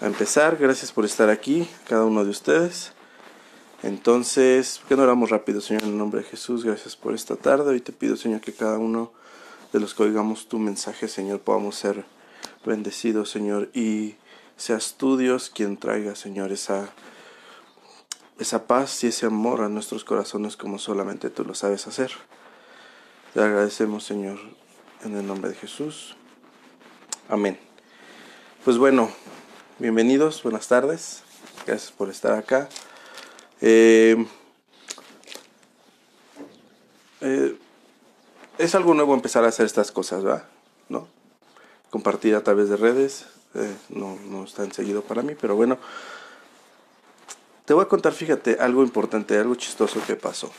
a empezar. Gracias por estar aquí, cada uno de ustedes. Entonces, ¿por qué no oramos rápido, Señor, en el nombre de Jesús? Gracias por esta tarde. Hoy te pido, Señor, que cada uno de los que oigamos tu mensaje, Señor, podamos ser bendecidos, Señor, y seas tú, Dios, quien traiga, Señor, esa, esa paz y ese amor a nuestros corazones como solamente tú lo sabes hacer. Te agradecemos, Señor, en el nombre de Jesús. Amén. Pues bueno, bienvenidos, buenas tardes. Gracias por estar acá. Eh, eh, es algo nuevo empezar a hacer estas cosas, ¿verdad? ¿No? Compartir a través de redes. Eh, no, no es tan seguido para mí, pero bueno. Te voy a contar, fíjate, algo importante, algo chistoso que pasó.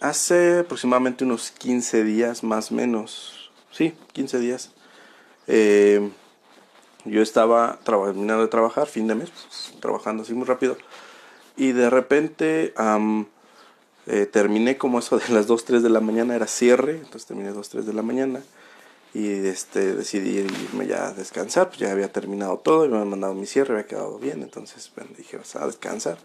Hace aproximadamente unos 15 días, más o menos, sí, 15 días, eh, yo estaba terminando de trabajar, fin de mes, pues, trabajando así muy rápido, y de repente eh, terminé como eso de las 2, 3 de la mañana, era cierre, entonces terminé 2, 3 de la mañana, y este, decidí irme ya a descansar, pues ya había terminado todo, y me habían mandado mi cierre, había quedado bien, entonces bueno, dije, vas a descansar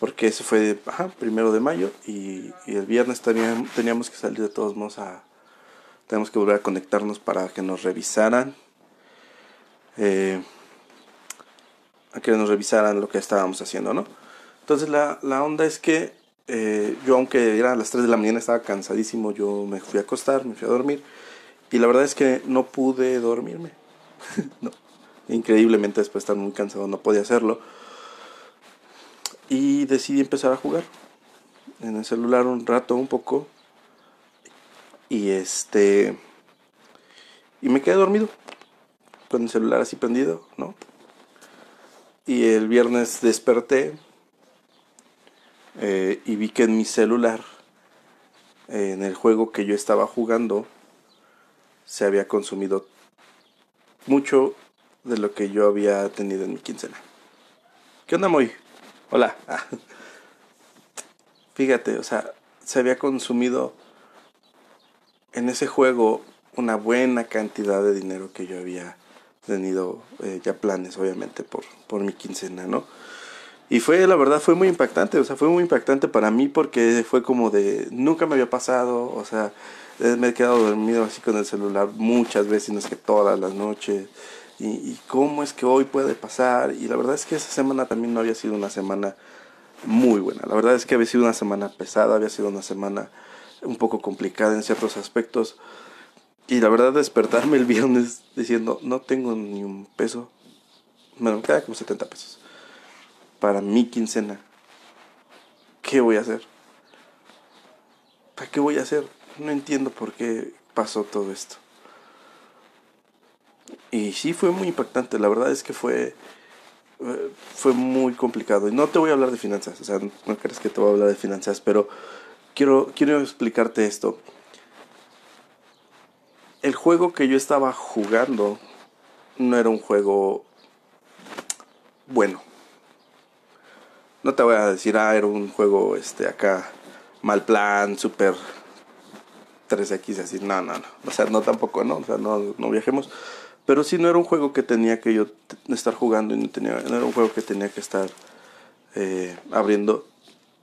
porque eso fue ajá, primero de mayo y, el viernes teníamos, teníamos que salir de todos modos a tenemos que volver a conectarnos para que nos revisaran. Eh, a que nos revisaran lo que estábamos haciendo no entonces la, la onda es que eh, yo aunque era las 3 de la mañana estaba cansadísimo yo me fui a acostar me fui a dormir y la verdad es que no pude dormirme. Increíblemente después de estar muy cansado no podía hacerlo. Y decidí empezar a jugar. En el celular un rato, un poco. Y este. Y me quedé dormido. Con el celular así prendido, ¿no? Y el viernes desperté. Eh, y vi que en mi celular, en el juego que yo estaba jugando, se había consumido mucho de lo que yo había tenido en mi quincena. ¿Qué onda, Moy? Hola. Fíjate, o sea, se había consumido en ese juego una buena cantidad de dinero que yo había tenido eh, ya planes, obviamente, por, por mi quincena, ¿no? Y fue, la verdad, fue muy impactante, o sea, fue muy impactante para mí porque fue como de, nunca me había pasado, o sea, eh, me he quedado dormido así con el celular muchas veces, no es que todas las noches, y, cómo es que hoy puede pasar. Y la verdad es que esa semana también no había sido una semana muy buena. La verdad es que había sido una semana pesada, había sido una semana un poco complicada en ciertos aspectos. Y la verdad despertarme el viernes diciendo, no tengo ni un peso, bueno, me queda como 70 pesos para mi quincena. ¿Qué voy a hacer? ¿Para qué voy a hacer? No entiendo por qué pasó todo esto. Y sí fue muy impactante, la verdad es que fue, eh, fue muy complicado. Y no te voy a hablar de finanzas, o sea, no crees que te voy a hablar de finanzas, pero quiero, quiero explicarte esto. El juego que yo estaba jugando no era un juego bueno. No te voy a decir, ah, era un juego este acá mal plan, super 3X así. No, no, no. O sea, no tampoco, no, o sea, no, no viajemos. Pero sí no era un juego que tenía que yo estar jugando y no, tenía, no era un juego que tenía que estar eh, abriendo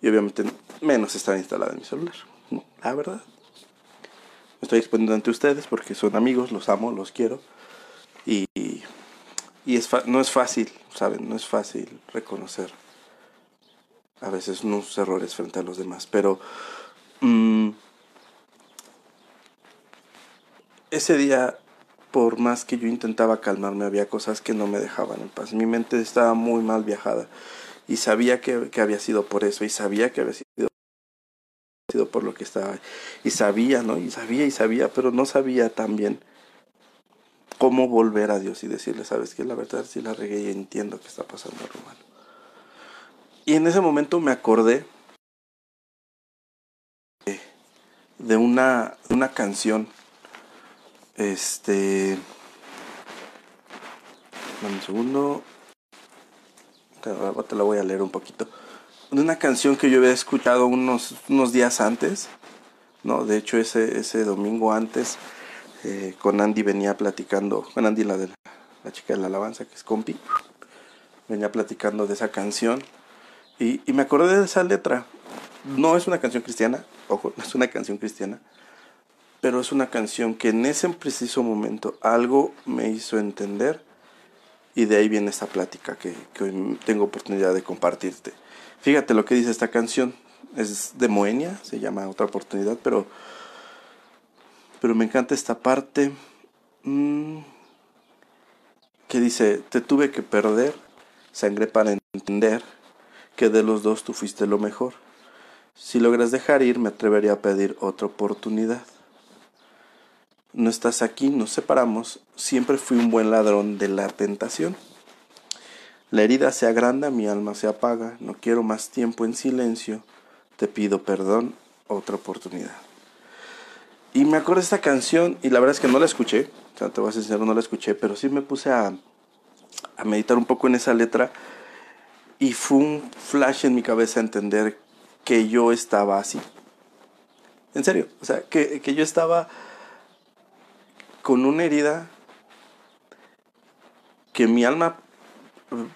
y obviamente menos estar instalado en mi celular. La verdad. Me estoy exponiendo ante ustedes porque son amigos, los amo, los quiero. Y, y es no es fácil, ¿saben? No es fácil reconocer a veces unos errores frente a los demás. Pero mm, ese día por más que yo intentaba calmarme, había cosas que no me dejaban en paz. Mi mente estaba muy mal viajada y sabía que, había sido por eso y sabía que había sido, por lo que estaba. Y sabía, ¿no? Y sabía y sabía, pero no sabía también cómo volver a Dios y decirle, sabes que la verdad sí la regué y entiendo que está pasando Romano. Y en ese momento me acordé de una, de una canción este. Dame un segundo. Te, la voy a leer un poquito. Una canción que yo había escuchado unos, unos días antes. ¿no? De hecho, ese, ese domingo antes eh, con Andy venía platicando, con Andy la de la, chica de la alabanza, que es compi, venía platicando de esa canción y, y me acordé de esa letra. No es una canción cristiana, ojo, no es una canción cristiana, pero es una canción que en ese preciso momento algo me hizo entender y de ahí viene esta plática que, que hoy tengo oportunidad de compartirte. Fíjate lo que dice esta canción, es de Moenia, se llama Otra oportunidad, pero, pero me encanta esta parte mm, que dice, te tuve que perder sangre para entender que de los dos tú fuiste lo mejor. Si logras dejar ir, me atrevería a pedir otra oportunidad no estás aquí, nos separamos, siempre fui un buen ladrón de la tentación. La herida se agranda, mi alma se apaga, no quiero más tiempo en silencio, te pido perdón, otra oportunidad. Y me acuerdo de esta canción y la verdad es que no la escuché, o sea, te voy a ser no la escuché, pero sí me puse a, a meditar un poco en esa letra y fue un flash en mi cabeza entender que yo estaba así. En serio, o sea, que, que yo estaba con una herida que mi alma,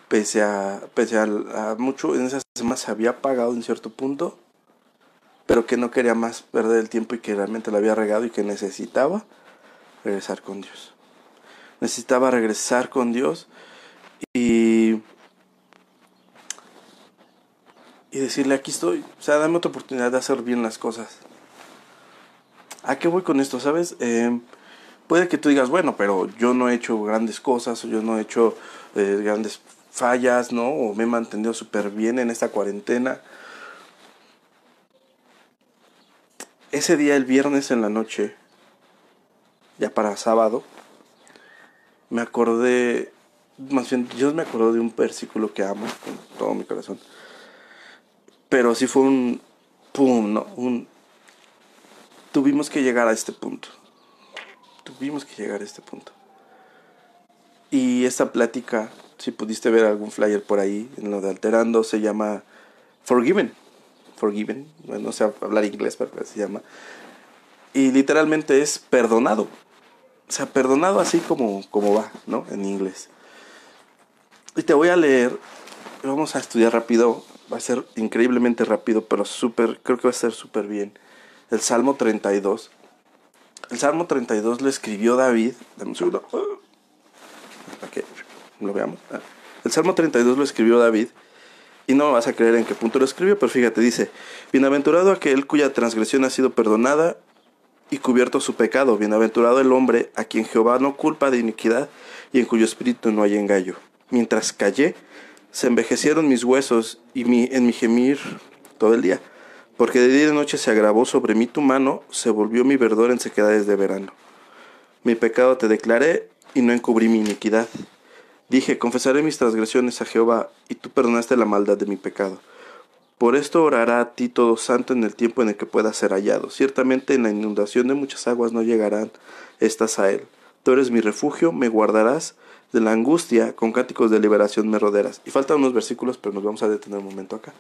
pese a, pese a, mucho en esas semanas, se había apagado en cierto punto, pero que no quería más perder el tiempo y que realmente la había regado y que necesitaba regresar con Dios. Necesitaba regresar con Dios y, y decirle, aquí estoy, o sea, dame otra oportunidad de hacer bien las cosas. ¿A qué voy con esto? ¿Sabes? Eh, puede que tú digas, bueno, pero yo no he hecho grandes cosas, o yo no he hecho eh, grandes fallas, ¿no? O me he mantenido súper bien en esta cuarentena. Ese día, el viernes en la noche, ya para sábado, me acordé, más bien, yo me acordé de un versículo que amo con todo mi corazón. Pero sí fue un, pum, ¿no? Un, tuvimos que llegar a este punto tuvimos que llegar a este punto. Y esta plática, si pudiste ver algún flyer por ahí, en lo de Alterando, se llama Forgiven. Forgiven, no sé hablar inglés, pero se llama. Y literalmente es perdonado. O sea, perdonado así como, como va, ¿no? En inglés. Y te voy a leer, vamos a estudiar rápido, va a ser increíblemente rápido, pero súper, creo que va a ser súper bien. El Salmo 32 el Salmo 32 lo escribió David. Dame un segundo. Para lo veamos. El Salmo 32 lo escribió David. Y no vas a creer en qué punto lo escribió, pero fíjate, dice, Bienaventurado aquel cuya transgresión ha sido perdonada y cubierto su pecado. Bienaventurado el hombre a quien Jehová no culpa de iniquidad y en cuyo espíritu no hay engaño. Mientras callé, se envejecieron mis huesos y mi, en mi gemir todo el día porque de día y de noche se agravó sobre mí tu mano, se volvió mi verdor en sequedades de verano. Mi pecado te declaré y no encubrí mi iniquidad. Dije, confesaré mis transgresiones a Jehová, y tú perdonaste la maldad de mi pecado. Por esto orará a ti todo santo en el tiempo en el que pueda ser hallado. Ciertamente en la inundación de muchas aguas no llegarán estas a él. Tú eres mi refugio, me guardarás de la angustia, con cánticos de liberación me rodearás. Y faltan unos versículos, pero nos vamos a detener un momento acá.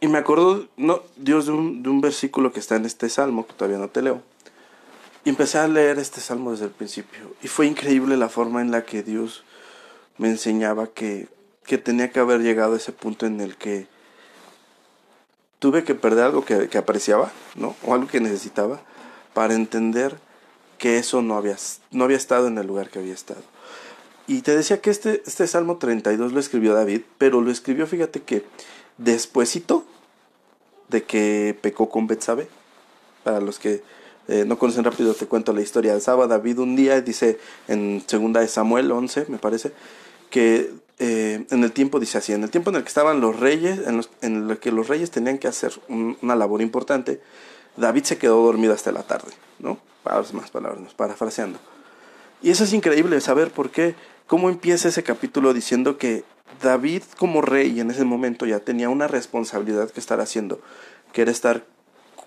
Y me acuerdo, no, Dios, de un, de un versículo que está en este salmo, que todavía no te leo. Y empecé a leer este salmo desde el principio. Y fue increíble la forma en la que Dios me enseñaba que, que tenía que haber llegado a ese punto en el que tuve que perder algo que, que apreciaba, ¿no? O algo que necesitaba, para entender que eso no había, no había estado en el lugar que había estado. Y te decía que este, este Salmo 32 lo escribió David, pero lo escribió, fíjate que despuésito de que pecó con Betsabe. Para los que eh, no conocen rápido, te cuento la historia. Estaba David un día, dice en segunda de Samuel 11, me parece, que eh, en el tiempo, dice así, en el tiempo en el que estaban los reyes, en, en el que los reyes tenían que hacer una labor importante, David se quedó dormido hasta la tarde, ¿no? Palabras más, palabras parafraseando. Y eso es increíble saber por qué, cómo empieza ese capítulo diciendo que David como rey en ese momento ya tenía una responsabilidad que estar haciendo, que era estar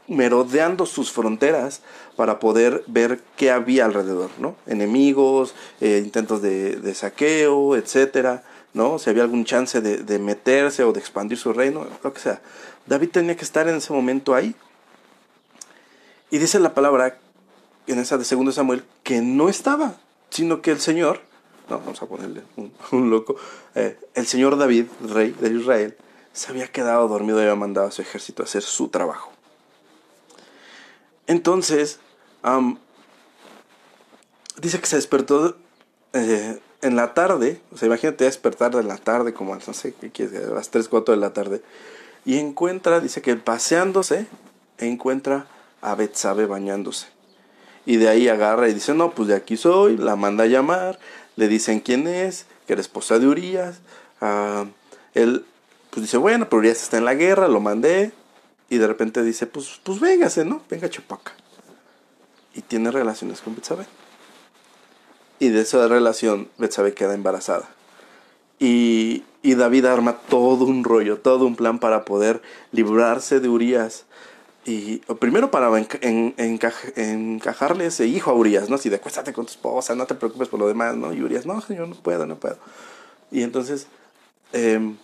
merodeando sus fronteras para poder ver qué había alrededor, ¿no? Enemigos, eh, intentos de, saqueo, etcétera, ¿no? Si había algún chance de, de, meterse o de expandir su reino, lo que sea. David tenía que estar en ese momento ahí. Y dice la palabra en esa de segundo Samuel, que no estaba, sino que el Señor, no, vamos a ponerle un, loco, eh, el Señor David, rey de Israel, se había quedado dormido y había mandado a su ejército a hacer su trabajo. Entonces, dice que se despertó eh, en la tarde, o sea, imagínate despertar de la tarde, como no sé qué a las 3, 4 de la tarde, y encuentra, dice que paseándose, encuentra a Betsabe bañándose. Y de ahí agarra y dice, no, pues de aquí soy, la manda a llamar, le dicen quién es, que era esposa de Urias. Ah, él, pues dice, bueno, pero Urias está en la guerra, lo mandé. Y de repente dice, pues, pues véngase, ¿no? Venga Chupaca. Y tiene relaciones con Betsabe. Y de esa relación, Betsabe queda embarazada. Y, y, David arma todo un rollo, todo un plan para poder librarse de Urias. Y primero para encajarle ese hijo a Urias, ¿no? Así de acuéstate con tu esposa, no te preocupes por lo demás, ¿no? Y Urias, no, señor, no puedo, no puedo. Y entonces, em,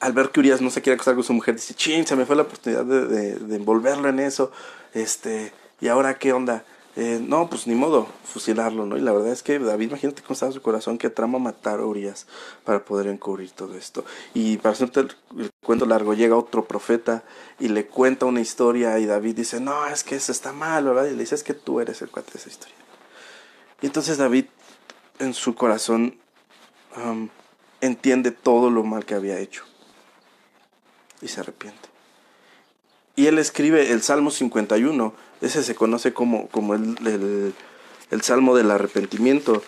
al ver que Urias no se quiere acostar con su mujer, dice, chin, se me fue la oportunidad de, de, de envolverlo en eso, este, y ahora qué onda. Eh, no, pues ni modo, fusilarlo, ¿no? Y la verdad es que David, imagínate cómo estaba su corazón, que trama matar a Urias para poder encubrir todo esto. Y para hacerte el, cuento largo, llega otro profeta y le cuenta una historia y David dice, no, es que eso está mal, ¿verdad? Y le dice, es que tú eres el cuate de esa historia. Y entonces David, en su corazón, entiende todo lo mal que había hecho y se arrepiente. Y él escribe el Salmo 51 ese se conoce como, como el, el, salmo del arrepentimiento,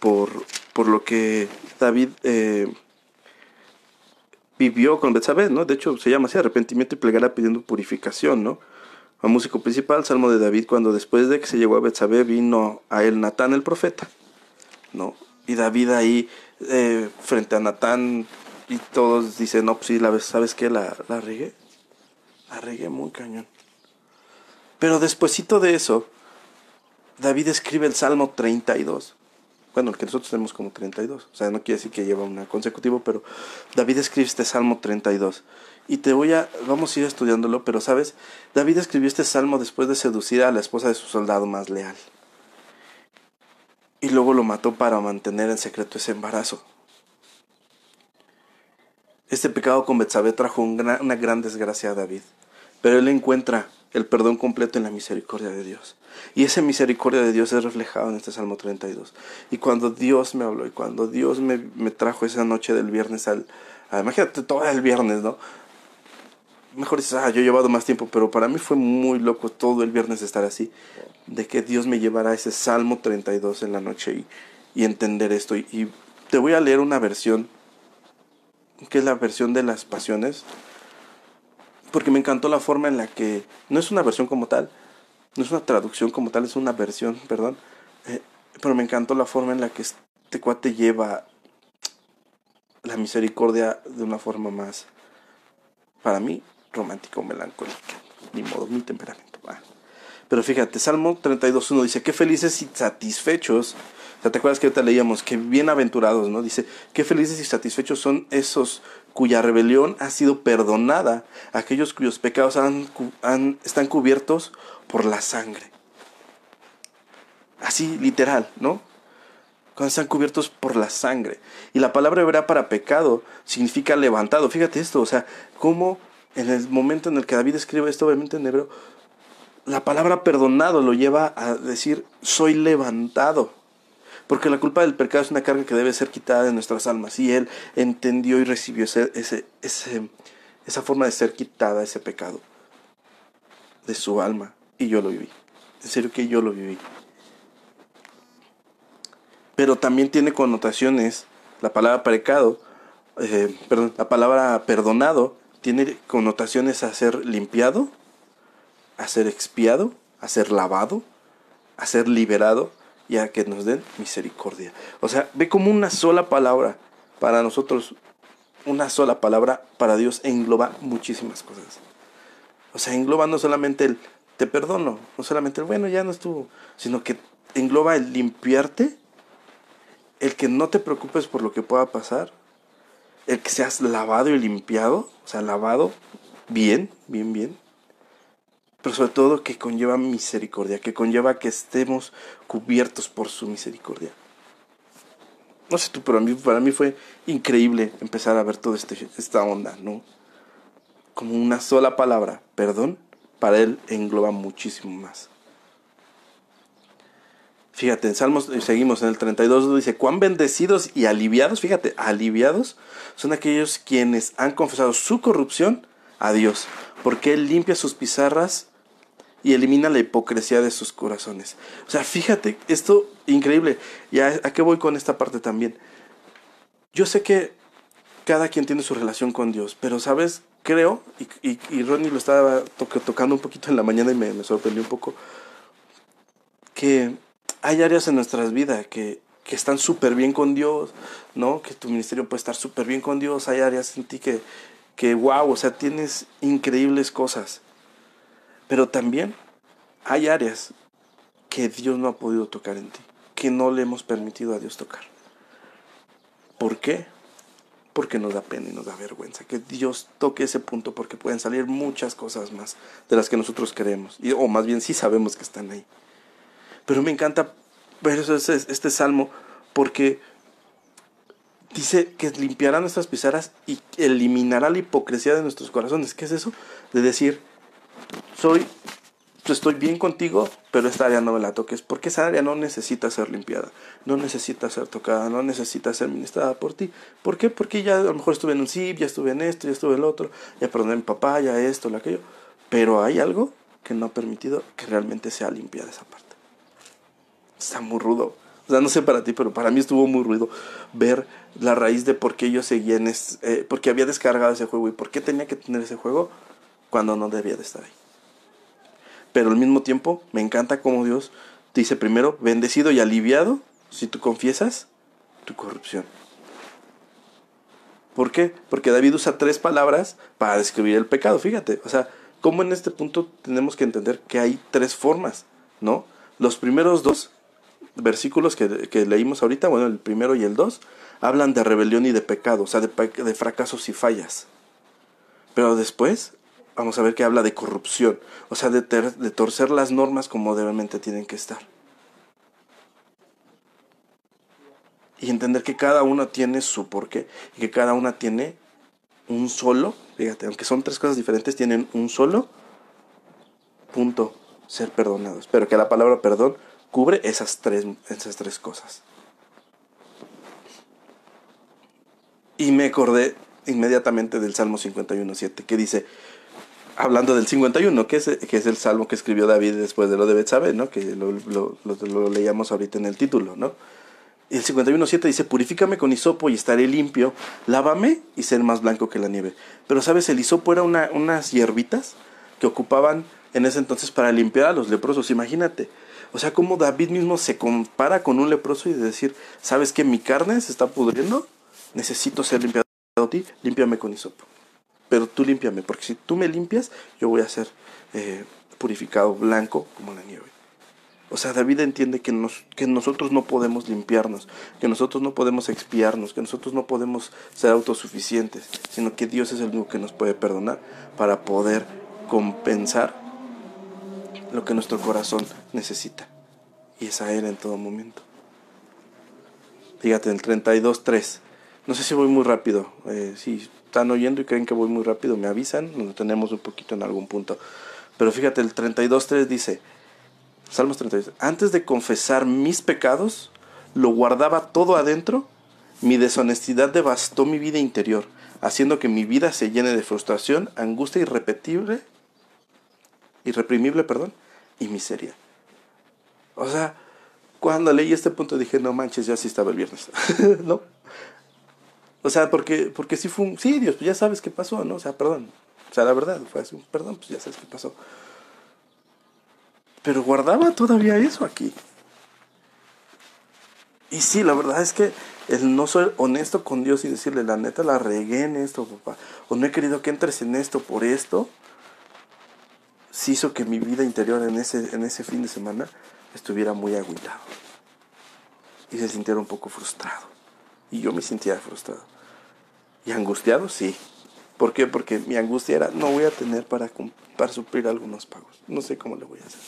por, por lo que David eh, vivió con Betsabé, ¿no? De hecho, se llama así, arrepentimiento y plegara pidiendo purificación, ¿no? A músico principal, Salmo de David, cuando después de que se llegó a Betsabé vino a él Natán el profeta, ¿no? Y David ahí, eh, frente a Natán, y todos dicen, no, pues sí, la, ¿sabes qué? La, la regué. La regué muy cañón. Pero despuesito de eso, David escribe el Salmo 32. Bueno, el que nosotros tenemos como 32. O sea, no quiere decir que lleva una consecutivo, pero David escribe este Salmo 32. Y te voy a, vamos a ir estudiándolo, pero sabes, David escribió este salmo después de seducir a la esposa de su soldado más leal. Y luego lo mató para mantener en secreto ese embarazo. Este pecado con Betsabé trajo una gran desgracia a David. Pero él encuentra el perdón completo en la misericordia de Dios. Y esa misericordia de Dios es reflejada en este Salmo 32. Y cuando Dios me habló y cuando Dios me, trajo esa noche del viernes al... imagínate todo el viernes, ¿no? Mejor dices, ah, yo he llevado más tiempo, pero para mí fue muy loco todo el viernes estar así. De que Dios me llevara ese Salmo 32 en la noche y, y entender esto. Y te voy a leer una versión, que es la versión de las pasiones porque me encantó la forma en la que no es una versión como tal, no es una traducción como tal, es una versión, perdón, eh, pero me encantó la forma en la que este cuate lleva la misericordia de una forma más, para mí, romántico, melancólica, ni modo, mi temperamento. Pero fíjate, Salmo 32.1 dice, qué felices y satisfechos ¿te acuerdas que ahorita leíamos que bienaventurados, ¿no? Dice, qué felices y satisfechos son esos cuya rebelión ha sido perdonada, aquellos cuyos pecados han, están cubiertos por la sangre. Así, literal, ¿no? Cuando están cubiertos por la sangre. Y la palabra hebrea para pecado significa levantado. Fíjate esto, o sea, cómo en el momento en el que David escribe esto, obviamente en hebreo, la palabra perdonado lo lleva a decir, soy levantado. Porque la culpa del pecado es una carga que debe ser quitada de nuestras almas. Y Él entendió y recibió esa forma de ser quitada, ese pecado de su alma. Y yo lo viví. En serio que yo lo viví. Pero también tiene connotaciones, la palabra pecado, eh, perdón, la palabra perdonado tiene connotaciones a ser limpiado, a ser expiado, a ser lavado, a ser liberado y a que nos den misericordia. O sea, ve como una sola palabra para nosotros, una sola palabra para Dios engloba muchísimas cosas. O sea, engloba no solamente el te perdono, no solamente el bueno, ya no estuvo, sino que engloba el limpiarte, el que no te preocupes por lo que pueda pasar, el que seas lavado y limpiado, o sea, lavado bien, bien, bien, pero sobre todo que conlleva misericordia, que conlleva que estemos cubiertos por su misericordia. No sé tú, pero para mí fue increíble empezar a ver toda este, esta onda, ¿no? Como una sola palabra, perdón, para él engloba muchísimo más. Fíjate, en Salmos, eh, seguimos en el 32, dice, cuán bendecidos y aliviados, fíjate, aliviados son aquellos quienes han confesado su corrupción a Dios, porque Él limpia sus pizarras y elimina la hipocresía de sus corazones. O sea, fíjate, esto increíble. ¿Y a, qué voy con esta parte también? Yo sé que cada quien tiene su relación con Dios, pero sabes, creo, y, y, Ronnie lo estaba tocando un poquito en la mañana y me, me sorprendió un poco, que hay áreas en nuestras vidas que, que están súper bien con Dios, ¿no? Que tu ministerio puede estar súper bien con Dios. Hay áreas en ti que, que, wow, o sea, tienes increíbles cosas. Pero también hay áreas que Dios no ha podido tocar en ti, que no le hemos permitido a Dios tocar. ¿Por qué? Porque nos da pena y nos da vergüenza que Dios toque ese punto porque pueden salir muchas cosas más de las que nosotros queremos, y, o más bien sí sabemos que están ahí. Pero me encanta ver este, este salmo porque dice que limpiará nuestras pisaras y eliminará la hipocresía de nuestros corazones. ¿Qué es eso? De decir, soy, estoy bien contigo, pero esta área no me la toques, porque esa área no necesita ser limpiada, no necesita ser tocada, no necesita ser ministrada por ti. ¿Por qué? Porque ya a lo mejor estuve en un SIP, ya estuve en esto, ya estuve en el otro, ya perdoné a mi papá, ya esto, lo aquello, pero hay algo que no ha permitido que realmente sea limpiada esa parte. Está muy rudo. O sea, no sé para ti, pero para mí estuvo muy ruido ver la raíz de por qué yo seguía en este, eh, porque había descargado ese juego y por qué tenía que tener ese juego cuando no debía de estar ahí. Pero al mismo tiempo me encanta como Dios dice primero, bendecido y aliviado si tú confiesas tu corrupción. ¿Por qué? Porque David usa tres palabras para describir el pecado. Fíjate, o sea, cómo en este punto tenemos que entender que hay tres formas, ¿no? Los primeros dos versículos que, leímos ahorita, bueno, el primero y el dos, hablan de rebelión y de pecado, o sea, de, de fracasos y fallas. Pero después vamos a ver que habla de corrupción, o sea, de, torcer las normas como realmente tienen que estar. Y entender que cada una tiene su porqué y que cada una tiene un solo, fíjate, aunque son tres cosas diferentes, tienen un solo punto, ser perdonados. Pero que la palabra perdón cubre esas tres, esas tres cosas. Y me acordé inmediatamente del Salmo 51.7, que dice, hablando del 51, que es, que es el salmo que escribió David después de lo de Betsabé, ¿no? que lo, leíamos ahorita en el título. ¿no? El 51.7 dice, purifícame con hisopo y estaré limpio, lávame y ser más blanco que la nieve. Pero sabes, el hisopo era una, unas hierbitas que ocupaban en ese entonces para limpiar a los leprosos, imagínate. O sea, como David mismo se compara con un leproso y de decir, ¿sabes que mi carne se está pudriendo? Necesito ser limpiado a ti, límpiame con hisopo pero tú límpiame, porque si tú me limpias, yo voy a ser eh, purificado blanco como la nieve. O sea, David entiende que, nos, que nosotros no podemos limpiarnos, que nosotros no podemos expiarnos, que nosotros no podemos ser autosuficientes, sino que Dios es el único que nos puede perdonar para poder compensar lo que nuestro corazón necesita. Y es a Él en todo momento. Fíjate, el 32.3. No sé si voy muy rápido. Eh, sí, están oyendo y creen que voy muy rápido, me avisan, nos tenemos un poquito en algún punto. Pero fíjate, el 32.3 dice, Salmos 32, antes de confesar mis pecados, lo guardaba todo adentro, mi deshonestidad devastó mi vida interior, haciendo que mi vida se llene de frustración, angustia irrepetible, irreprimible, perdón, y miseria. O sea, cuando leí este punto dije, no manches, ya sí estaba el viernes, ¿no? O sea, porque, porque sí fue un, sí, Dios, pues ya sabes qué pasó, ¿no? O sea, perdón. O sea, la verdad, fue así, perdón, pues ya sabes qué pasó. Pero guardaba todavía eso aquí. Y sí, la verdad es que el no ser honesto con Dios y decirle, la neta, la regué en esto, papá, o no he querido que entres en esto por esto, sí hizo que mi vida interior en ese, en ese fin de semana estuviera muy agüitado. Y se sintiera un poco frustrado. Y yo me sentía frustrado. Y angustiado, sí. ¿Por qué? Porque mi angustia era, no voy a tener para, para suplir algunos pagos. No sé cómo le voy a hacer.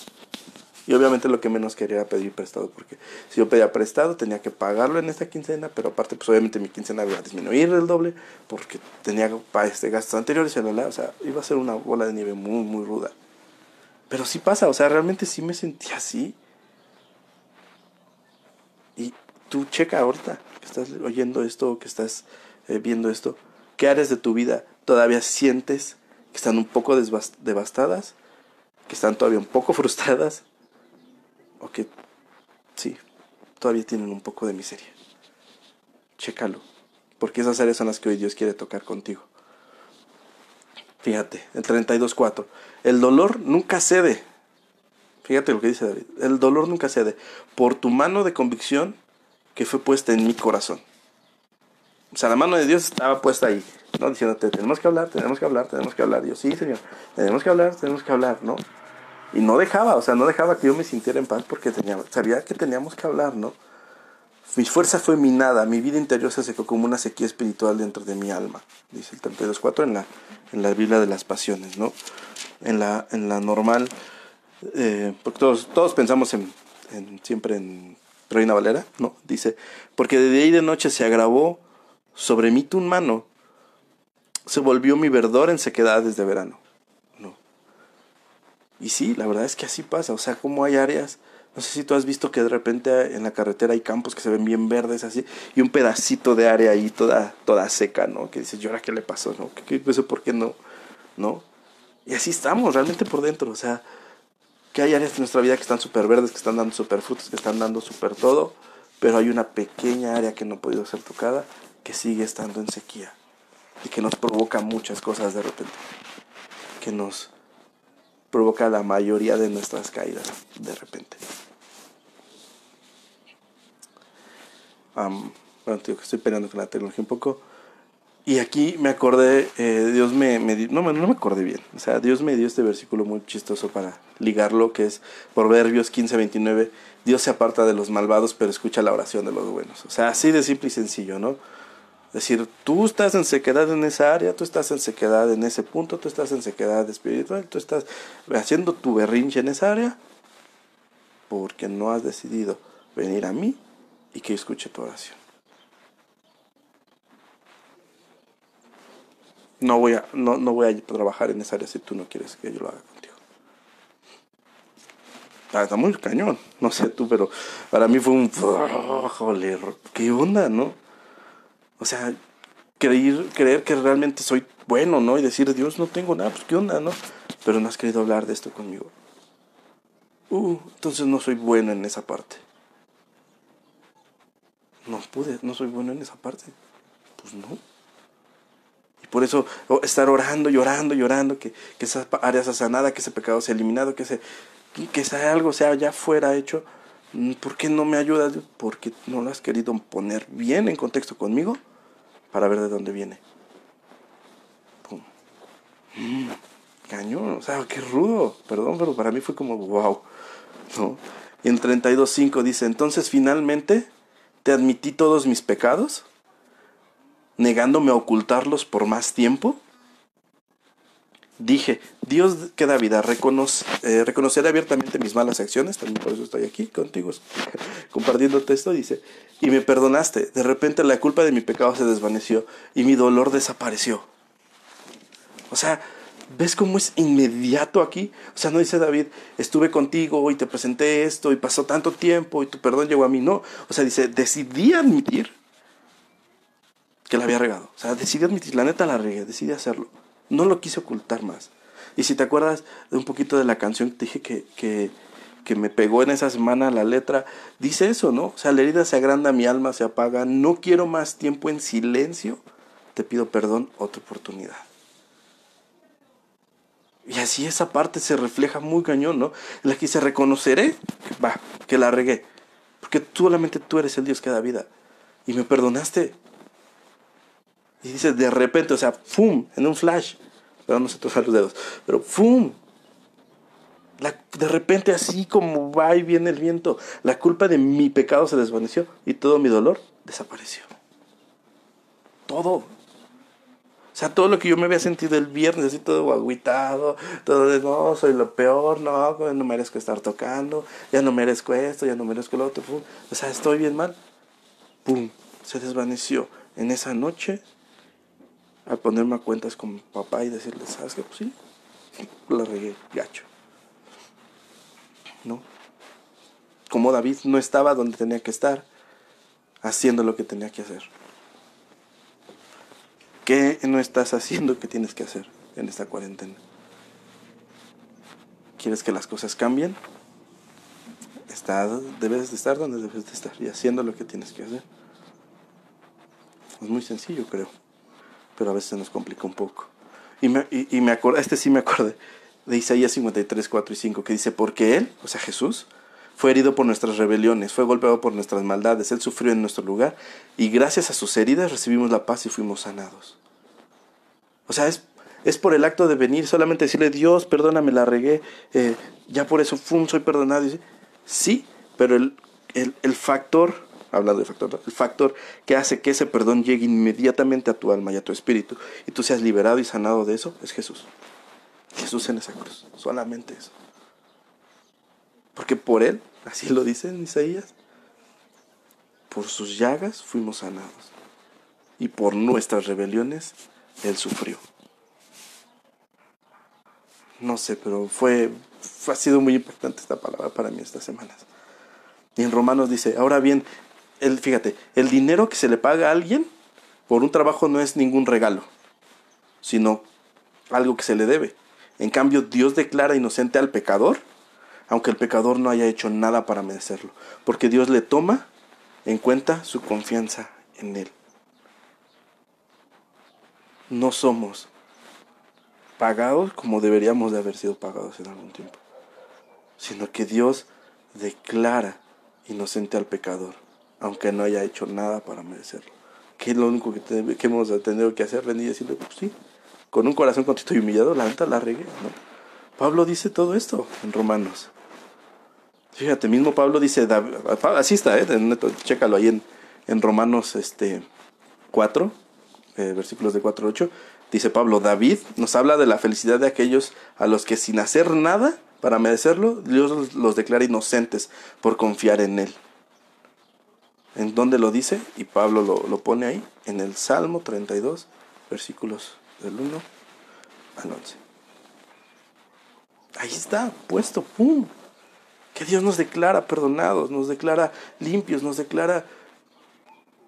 Y obviamente lo que menos quería era pedir prestado, porque si yo pedía prestado tenía que pagarlo en esta quincena, pero aparte pues obviamente mi quincena iba a disminuir el doble, porque tenía este, gastos anteriores, o sea, iba a ser una bola de nieve muy, muy ruda. Pero sí pasa, o sea, realmente sí me sentí así. Y tú checa ahorita estás oyendo esto, que estás eh, viendo esto, ¿qué áreas de tu vida todavía sientes que están un poco devastadas? que están todavía un poco frustradas, o que sí, todavía tienen un poco de miseria. Chécalo, porque esas áreas son las que hoy Dios quiere tocar contigo. Fíjate, el 32.4. El dolor nunca cede. Fíjate lo que dice David. El dolor nunca cede. Por tu mano de convicción que fue puesta en mi corazón. O sea, la mano de Dios estaba puesta ahí, ¿no? Diciéndote, tenemos que hablar, tenemos que hablar, tenemos que hablar. Yo, sí, Señor, tenemos que hablar, tenemos que hablar, ¿no? Y no dejaba, o sea, no dejaba que yo me sintiera en paz porque sabía que teníamos que hablar, ¿no? Mi fuerza fue minada, mi vida interior se secó como una sequía espiritual dentro de mi alma, dice el 32.4 en la, en la Biblia de las Pasiones, ¿no? En la, en la normal, eh, porque todos, todos pensamos en, siempre en Reina Valera, ¿no? Dice, porque de día y de noche se agravó sobre mí tu mano, se volvió mi verdor en sequedades de verano. Y sí, la verdad es que así pasa, o sea, como hay áreas, no sé si tú has visto que de repente en la carretera hay campos que se ven bien verdes así, y un pedacito de área ahí toda, toda seca, ¿no? Que dices, ¿y ahora qué le pasó? ¿No? ¿Qué, qué, por qué no? ¿No? Y así estamos, realmente por dentro, o sea, que hay áreas de nuestra vida que están súper verdes, que están dando súper frutos, que están dando súper todo, pero hay una pequeña área que no ha podido ser tocada, que sigue estando en sequía, y que nos provoca muchas cosas de repente, que nos provoca la mayoría de nuestras caídas de repente. bueno, tío, que estoy peleando con la tecnología un poco. Y aquí me acordé, eh, Dios me, me no, no me acordé bien. O sea, Dios me dio este versículo muy chistoso para ligarlo, que es Proverbios 15, 29. Dios se aparta de los malvados, pero escucha la oración de los buenos. O sea, así de simple y sencillo, ¿no? Es decir, tú estás en sequedad en esa área, tú estás en sequedad en ese punto, tú estás en sequedad espiritual, tú estás haciendo tu berrinche en esa área porque no has decidido venir a mí y que escuche tu oración. No voy, a, no, no voy a trabajar en esa área si tú no quieres que yo lo haga contigo. Ah, está muy cañón, no sé tú, pero para mí fue un... Joder, ¿qué onda, no? O sea, creer, creer que realmente soy bueno, ¿no? Y decir, Dios, no tengo nada, pues qué onda, ¿no? Pero no has querido hablar de esto conmigo. Uh, entonces no soy bueno en esa parte. No pude, no soy bueno en esa parte. Pues no. Por eso estar orando, llorando, llorando, que, que esa área sea sanada, que ese pecado sea eliminado, que, ese, que ese algo sea ya fuera hecho. ¿Por qué no me ayudas? Porque no lo has querido poner bien en contexto conmigo para ver de dónde viene. Pum. Mm, cañón, o sea, qué rudo. Perdón, pero para mí fue como wow. ¿no? Y en 32.5 dice, entonces finalmente te admití todos mis pecados, negándome a ocultarlos por más tiempo. Dije, Dios que da vida, reconoce, eh, reconocer abiertamente mis malas acciones, también por eso estoy aquí contigo compartiendo esto, dice, y me perdonaste, de repente la culpa de mi pecado se desvaneció y mi dolor desapareció. O sea, ¿ves cómo es inmediato aquí? O sea, no dice David, estuve contigo y te presenté esto y pasó tanto tiempo y tu perdón llegó a mí, no. O sea, dice, decidí admitir que la había regado. O sea, decidí admitir, la neta la regué, decidí hacerlo. No lo quise ocultar más. Y si te acuerdas de un poquito de la canción que te dije que, que, que me pegó en esa semana la letra, dice eso, ¿no? O sea, la herida se agranda, mi alma se apaga, no quiero más tiempo en silencio, te pido perdón, otra oportunidad. Y así esa parte se refleja muy cañón, ¿no? En la que se reconoceré, va, que la regué. Porque solamente tú eres el Dios que da vida. Y me perdonaste. Y dice, de repente, o sea, ¡fum! En un flash. Pero no se tocar los dedos. Pero ¡fum! de repente, así como va y viene el viento, la culpa de mi pecado se desvaneció y todo mi dolor desapareció. Todo. O sea, todo lo que yo me había sentido el viernes, así todo aguitado, todo de no, soy lo peor, no, no merezco estar tocando, ya no merezco esto, ya no merezco lo otro, o sea, estoy bien mal. Pum, se desvaneció en esa noche al ponerme a cuentas con papá y decirle, ¿sabes qué? Pues sí, la regué, gacho. ¿No? Como David no estaba donde tenía que estar, haciendo lo que tenía que hacer. ¿Qué no estás haciendo que tienes que hacer en esta cuarentena? ¿Quieres que las cosas cambien? Está, debes de estar donde debes de estar y haciendo lo que tienes que hacer. Es muy sencillo, creo, pero a veces nos complica un poco. Y me, y, me acuerdo, este sí me acuerdo de Isaías 53, 4 y 5, que dice, porque Él, o sea Jesús, fue herido por nuestras rebeliones, fue golpeado por nuestras maldades, Él sufrió en nuestro lugar y gracias a sus heridas recibimos la paz y fuimos sanados. O sea, es, es por el acto de venir, solamente decirle, Dios, perdóname, la regué, eh, ya por eso fum, soy perdonado. sí, pero el, el, el factor, hablando de factor, el factor que hace que ese perdón llegue inmediatamente a tu alma y a tu espíritu y tú seas liberado y sanado de eso, es Jesús. Jesús en esa cruz, solamente eso. Porque por Él, así lo dice en Isaías, por sus llagas fuimos sanados. Y por nuestras rebeliones Él sufrió. No sé, pero fue, ha sido muy importante esta palabra para mí estas semanas. Y en Romanos dice, ahora bien, el, fíjate, el dinero que se le paga a alguien por un trabajo no es ningún regalo, sino algo que se le debe. En cambio, Dios declara inocente al pecador aunque el pecador no haya hecho nada para merecerlo, porque Dios le toma en cuenta su confianza en Él. No somos pagados como deberíamos de haber sido pagados en algún tiempo, sino que Dios declara inocente al pecador, aunque no haya hecho nada para merecerlo. ¿Qué es lo único que, que hemos tenido que hacer? Venir y decirle, pues sí, con un corazón contrito y humillado, la neta la regué, ¿no? Pablo dice todo esto en Romanos. Fíjate, mismo Pablo dice, así está, ¿eh? chécalo ahí en, en Romanos este, 4, eh, versículos de 4 a 8. Dice Pablo, David nos habla de la felicidad de aquellos a los que sin hacer nada para merecerlo, Dios los declara inocentes por confiar en Él. ¿En dónde lo dice? Y Pablo lo, lo pone ahí, en el Salmo 32, versículos del 1 al 11. Ahí está, puesto, ¡pum! Que Dios nos declara perdonados, nos declara limpios, nos declara...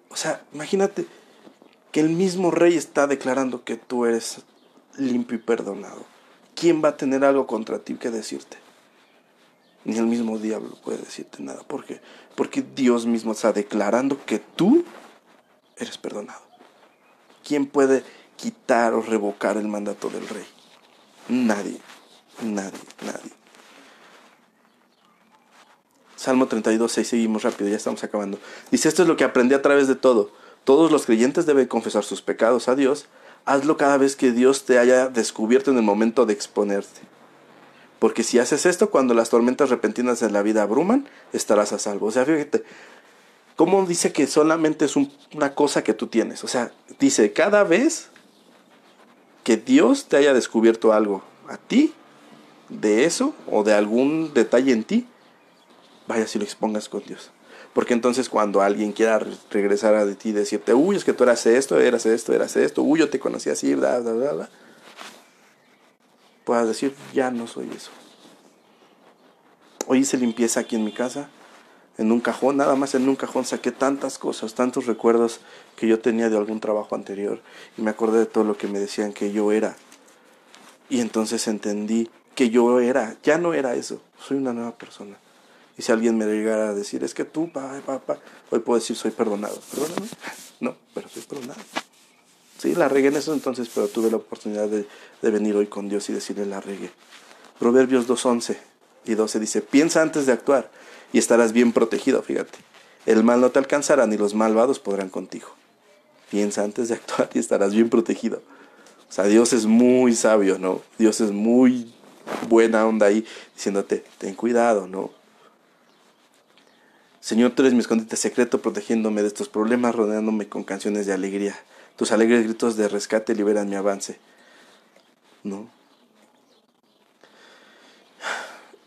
O sea, imagínate que el mismo rey está declarando que tú eres limpio y perdonado. ¿Quién va a tener algo contra ti que decirte? Ni el mismo diablo puede decirte nada. ¿Por qué? Porque Dios mismo está declarando que tú eres perdonado. ¿Quién puede quitar o revocar el mandato del rey? Nadie, nadie, nadie. Salmo 32, 6, seguimos rápido, ya estamos acabando. Dice, esto es lo que aprendí a través de todo. Todos los creyentes deben confesar sus pecados a Dios. Hazlo cada vez que Dios te haya descubierto en el momento de exponerte. Porque si haces esto, cuando las tormentas repentinas de la vida abruman, estarás a salvo. O sea, fíjate, ¿cómo dice que solamente es una cosa que tú tienes? O sea, dice, cada vez que Dios te haya descubierto algo a ti, de eso, o de algún detalle en ti, vaya si lo expongas con Dios. Porque entonces cuando alguien quiera regresar a ti y decirte, uy, es que tú eras esto, eras esto, eras esto, uy, yo te conocí así, bla, bla, bla, bla, puedas decir, ya no soy eso. Hoy hice limpieza aquí en mi casa, en un cajón, nada más en un cajón saqué tantas cosas, tantos recuerdos que yo tenía de algún trabajo anterior y me acordé de todo lo que me decían que yo era. Y entonces entendí que yo era, ya no era eso, soy una nueva persona. Y si alguien me llegara a decir, es que tú, papá, papá, hoy puedo decir, soy perdonado. Perdóname. No, pero soy perdonado. Sí, la regué en eso entonces, pero tuve la oportunidad de, de venir hoy con Dios y decirle la regué. Proverbios 2.11 y 12 dice, piensa antes de actuar y estarás bien protegido, fíjate. El mal no te alcanzará ni los malvados podrán contigo. Piensa antes de actuar y estarás bien protegido. O sea, Dios es muy sabio, ¿no? Dios es muy buena onda ahí diciéndote, ten cuidado, ¿no? Señor, tú eres mi escondite secreto, protegiéndome de estos problemas, rodeándome con canciones de alegría. Tus alegres gritos de rescate liberan mi avance. ¿No?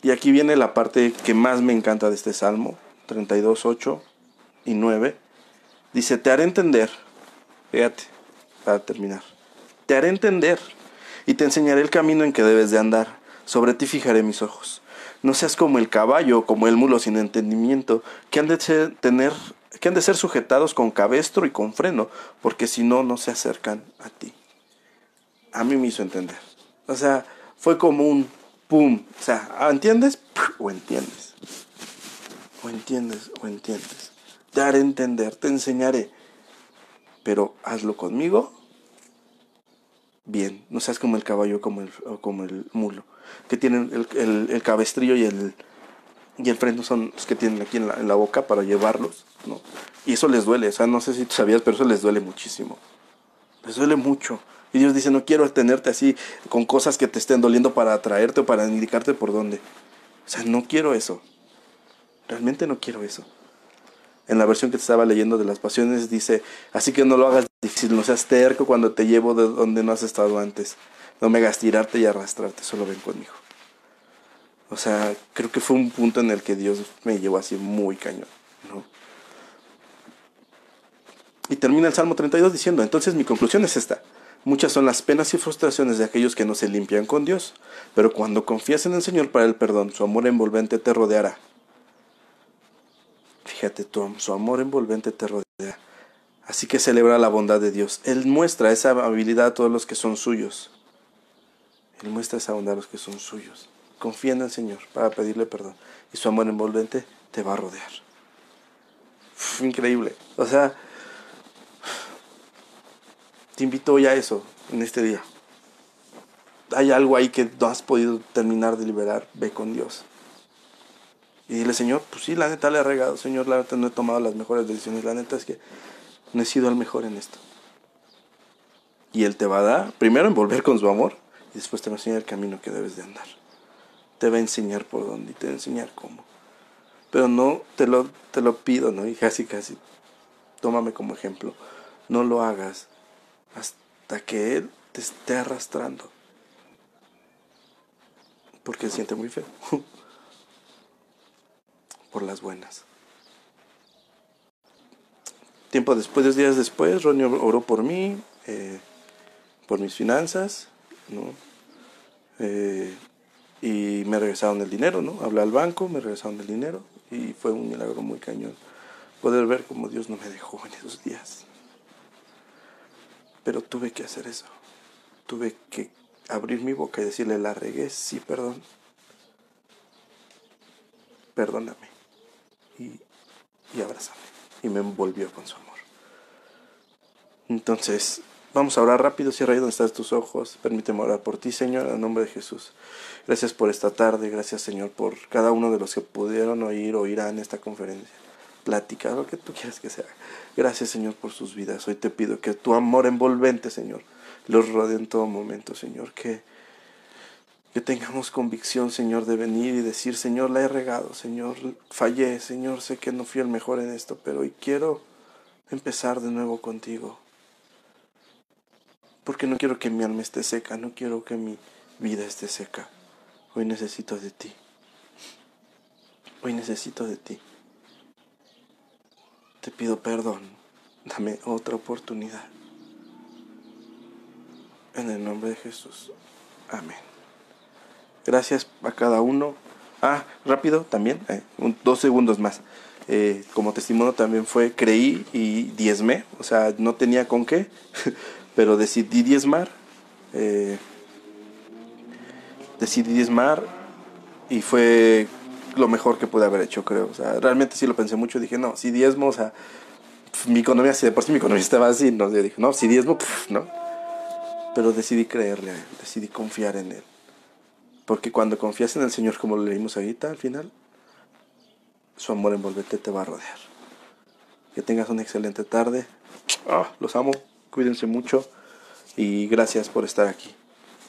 Y aquí viene la parte que más me encanta de este salmo, 32, 8 y 9. Dice, te haré entender, fíjate, para terminar, te haré entender y te enseñaré el camino en que debes de andar. Sobre ti fijaré mis ojos. No seas como el caballo o como el mulo sin entendimiento, que han de tener, que han de ser sujetados con cabestro y con freno, porque si no, no se acercan a ti. A mí me hizo entender. O sea, fue como un pum. O sea, ¿entiendes? O entiendes. O entiendes, o entiendes. Te haré entender, te enseñaré. Pero hazlo conmigo bien. No seas como el caballo como el, o como el mulo. Que tienen el, el, cabestrillo y el, y el freno son los que tienen aquí en la, boca para llevarlos. ¿no? Y eso les duele. O sea, no sé si tú sabías, pero eso les duele muchísimo. Les duele mucho. Y Dios dice, no quiero tenerte así con cosas que te estén doliendo para atraerte o para indicarte por dónde. O sea, no quiero eso. Realmente no quiero eso. En la versión que te estaba leyendo de las pasiones dice, así que no lo hagas difícil, no seas terco cuando te llevo de donde no has estado antes. No me hagas tirarte y arrastrarte, solo ven conmigo. O sea, creo que fue un punto en el que Dios me llevó así muy cañón, ¿no? Y termina el Salmo 32 diciendo, entonces mi conclusión es esta. Muchas son las penas y frustraciones de aquellos que no se limpian con Dios, pero cuando confías en el Señor para el perdón, su amor envolvente te rodeará. Fíjate, tu, su amor envolvente te rodea. Así que celebra la bondad de Dios. Él muestra esa habilidad a todos los que son suyos. Él muestra esa bondad a los que son suyos. Confía en el Señor para pedirle perdón. Y su amor envolvente te va a rodear. increíble. O sea, te invito hoy a eso en este día. Hay algo ahí que no has podido terminar de liberar, ve con Dios. Y dile, Señor, pues sí, la neta le he regado, Señor, la neta no he tomado las mejores decisiones, la neta es que no he sido el mejor en esto. Y Él te va a dar, primero envolver con su amor, y después te va a enseñar el camino que debes de andar. Te va a enseñar por dónde y te va a enseñar cómo. Pero no te lo, te lo pido, ¿no? Y casi, casi, tómame como ejemplo. No lo hagas hasta que Él te esté arrastrando. Porque Él siente muy feo. por las buenas. Tiempo después, dos días después, Ronnie oró por mí, eh, por mis finanzas, ¿no? Eh, y me regresaron el dinero, ¿no? Hablé al banco, me regresaron el dinero y fue un milagro muy cañón poder ver cómo Dios no me dejó en esos días. Pero tuve que hacer eso. Tuve que abrir mi boca y decirle, la regué, sí, perdón. Perdóname. Y, y abrázame. Y me envolvió con su amor. Entonces, vamos a orar rápido. Cierra ahí donde estás tus ojos. Permíteme orar por ti, Señor, en nombre de Jesús. Gracias por esta tarde. Gracias, Señor, por cada uno de los que pudieron oír o oirán esta conferencia. Plática, lo que tú quieras que sea. Gracias, Señor, por sus vidas. Hoy te pido que tu amor envolvente, Señor, los rodee en todo momento, Señor. Que que tengamos convicción, Señor, de venir y decir, Señor, la he regado, Señor, fallé, Señor, sé que no fui el mejor en esto, pero hoy quiero empezar de nuevo contigo. Porque no quiero que mi alma esté seca, no quiero que mi vida esté seca. Hoy necesito de ti. Hoy necesito de ti. Te pido perdón. Dame otra oportunidad. En el nombre de Jesús. Amén. Gracias a cada uno. Ah, rápido también, eh, dos segundos más. Eh, como testimonio también fue, creí y diezmé, o sea, no tenía con qué, pero decidí diezmar. Eh, decidí diezmar y fue lo mejor que pude haber hecho, creo. O sea, realmente sí lo pensé mucho, dije, no, si diezmo, o sea, mi economía, si de por sí mi economía estaba así, no, yo dije, no, si diezmo, no. Pero decidí creerle a él, decidí confiar en él. Porque cuando confías en el Señor, como lo leímos ahorita al final, su amor envolvente te va a rodear. Que tengas una excelente tarde. Ah, los amo. Cuídense mucho. Y gracias por estar aquí.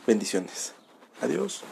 Bendiciones. Adiós.